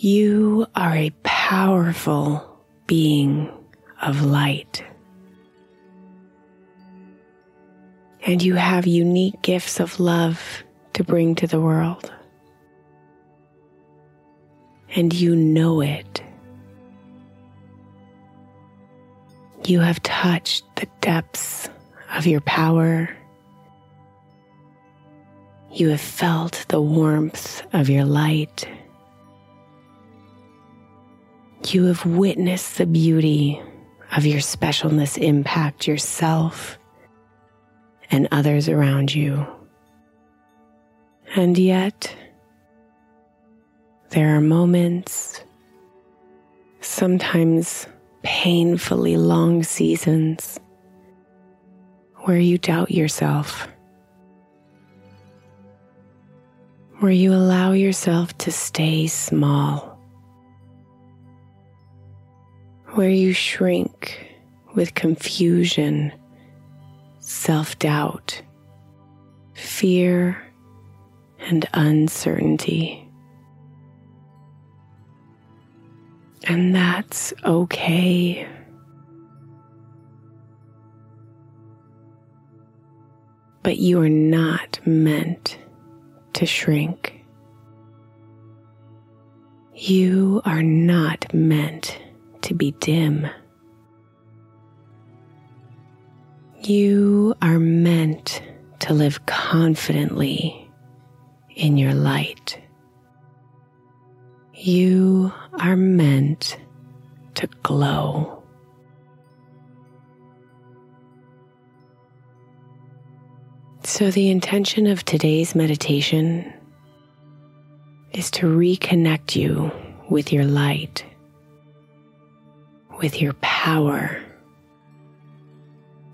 You are a powerful being of light. And you have unique gifts of love to bring to the world. And you know it. You have touched the depths of your power. You have felt the warmth of your light. You have witnessed the beauty of your specialness impact yourself and others around you. And yet, there are moments, sometimes painfully long seasons, where you doubt yourself, where you allow yourself to stay small where you shrink with confusion, self doubt, fear, and uncertainty. And that's okay. But you are not meant to shrink. You are not meant to be dim. You are meant to live confidently in your light. You are meant to glow. So, the intention of today's meditation is to reconnect you with your light with your power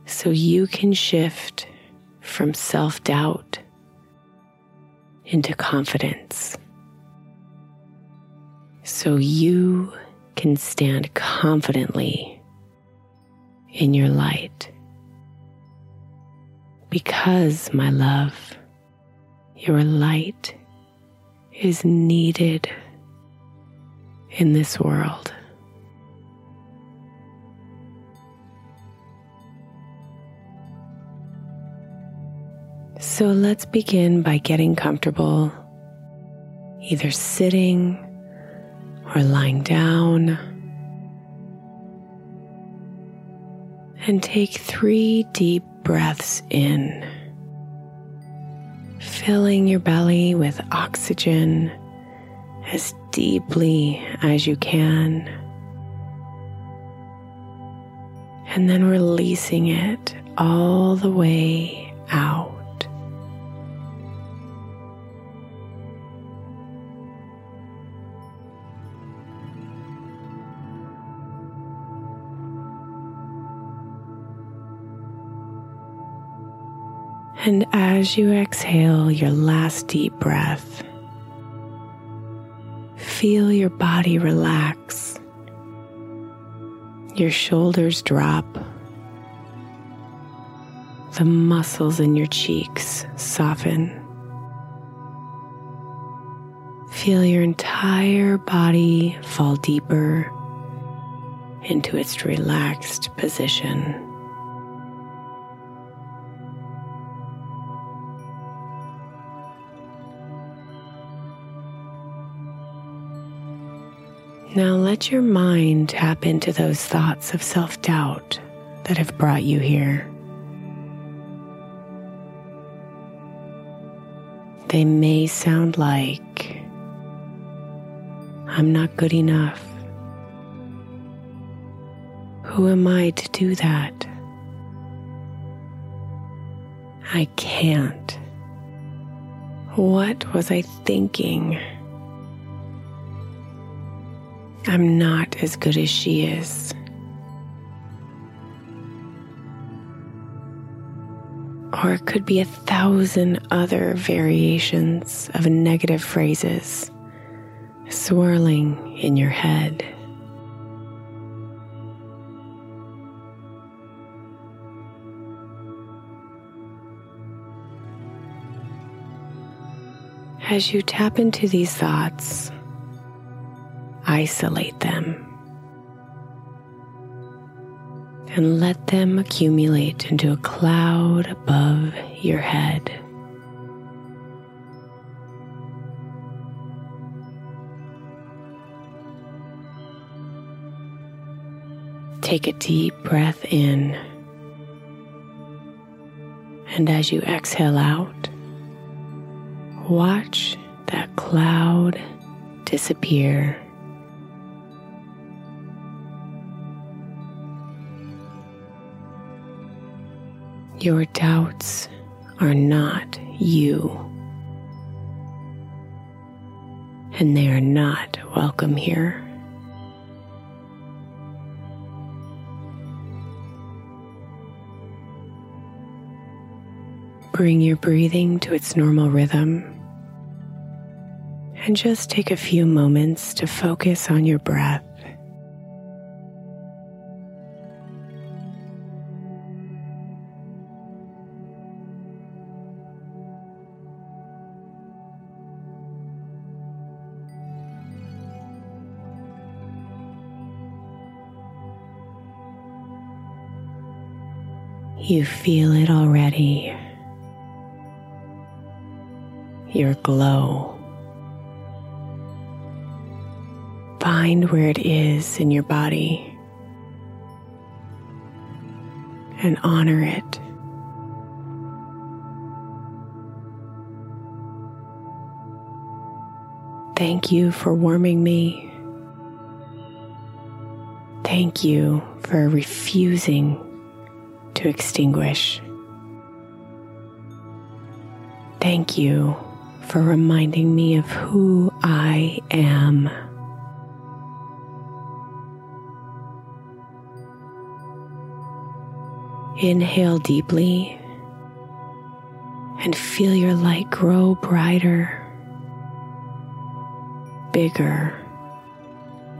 so you can shift from self doubt into confidence. So you can stand confidently in your light. Because, my love, your light is needed in this world. So let's begin by getting comfortable, either sitting or lying down. And take three deep breaths in, filling your belly with oxygen as deeply as you can. And then releasing it all the way out. And as you exhale your last deep breath, feel your body relax. Your shoulders drop. The muscles in your cheeks soften. Feel your entire body fall deeper into its relaxed position. Now let your mind tap into those thoughts of self doubt that have brought you here. They may sound like, I'm not good enough. Who am I to do that? I can't. What was I thinking? I'm not as good as she is. Or it could be a thousand other variations of negative phrases swirling in your head. As you tap into these thoughts, isolate them and let them accumulate into a cloud above your head. Take a deep breath in, and as you exhale out, watch that cloud disappear. Your doubts are not you, and they are not welcome here. Bring your breathing to its normal rhythm and just take a few moments to focus on your breath. You feel it already. Your glow. Find where it is in your body and honor it. Thank you for warming me. Thank you for refusing to extinguish. Thank you for reminding me of who I am. Inhale deeply and feel your light grow brighter, bigger,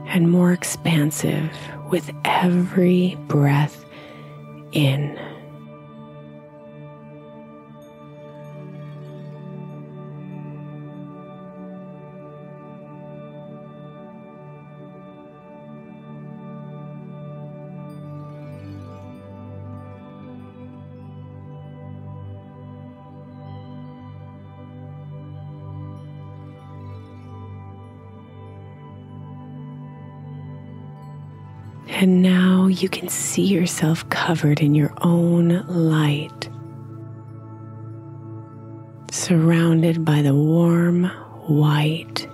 and more expansive with every breath in. And now you can see yourself covered in your own light, surrounded by the warm white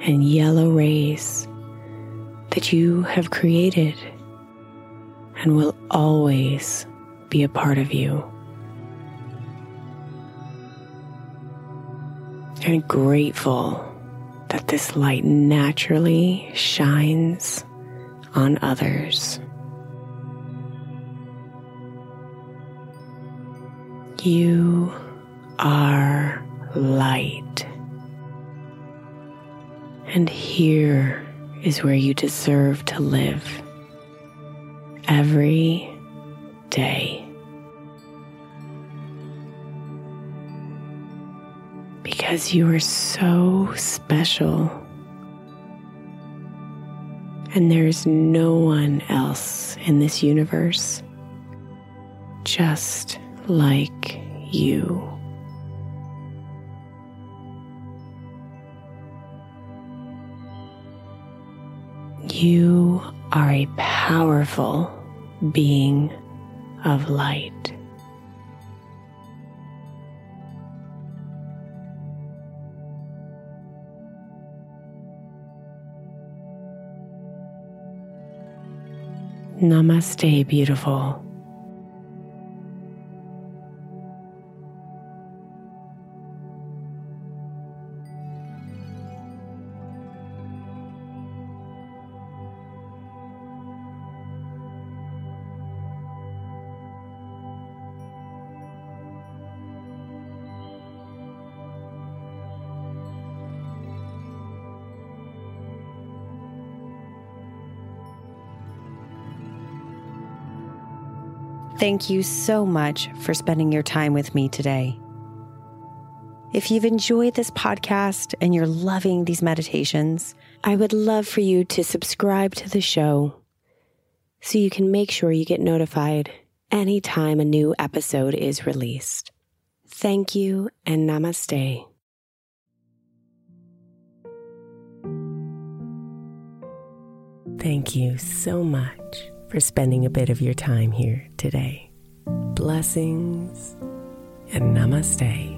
and yellow rays that you have created and will always be a part of you. And grateful that this light naturally shines on others. You are light. And here is where you deserve to live every day. Because you are so special. And there's no one else in this universe just like you. You are a powerful being of light. Namaste, beautiful. Thank you so much for spending your time with me today. If you've enjoyed this podcast and you're loving these meditations, I would love for you to subscribe to the show so you can make sure you get notified anytime a new episode is released. Thank you and namaste. Thank you so much for spending a bit of your time here today. Blessings and namaste.